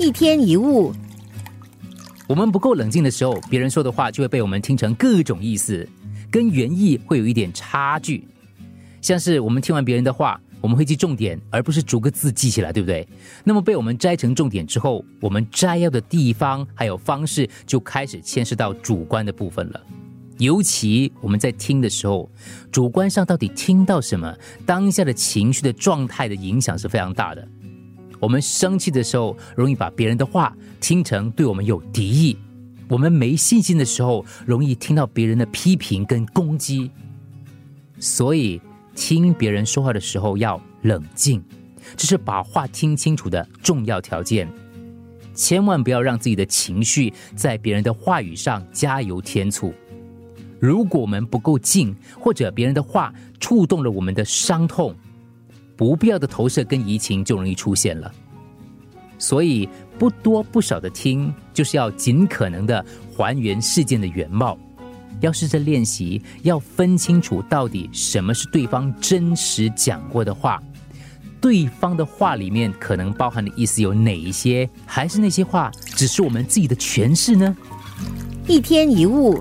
一天一物，我们不够冷静的时候，别人说的话就会被我们听成各种意思，跟原意会有一点差距。像是我们听完别人的话，我们会记重点，而不是逐个字记起来，对不对？那么被我们摘成重点之后，我们摘要的地方还有方式就开始牵涉到主观的部分了。尤其我们在听的时候，主观上到底听到什么，当下的情绪的状态的影响是非常大的。我们生气的时候，容易把别人的话听成对我们有敌意；我们没信心的时候，容易听到别人的批评跟攻击。所以，听别人说话的时候要冷静，这是把话听清楚的重要条件。千万不要让自己的情绪在别人的话语上加油添醋。如果我们不够静，或者别人的话触动了我们的伤痛。不必要的投射跟移情就容易出现了，所以不多不少的听，就是要尽可能的还原事件的原貌。要试着练习，要分清楚到底什么是对方真实讲过的话，对方的话里面可能包含的意思有哪一些，还是那些话只是我们自己的诠释呢？一天一物。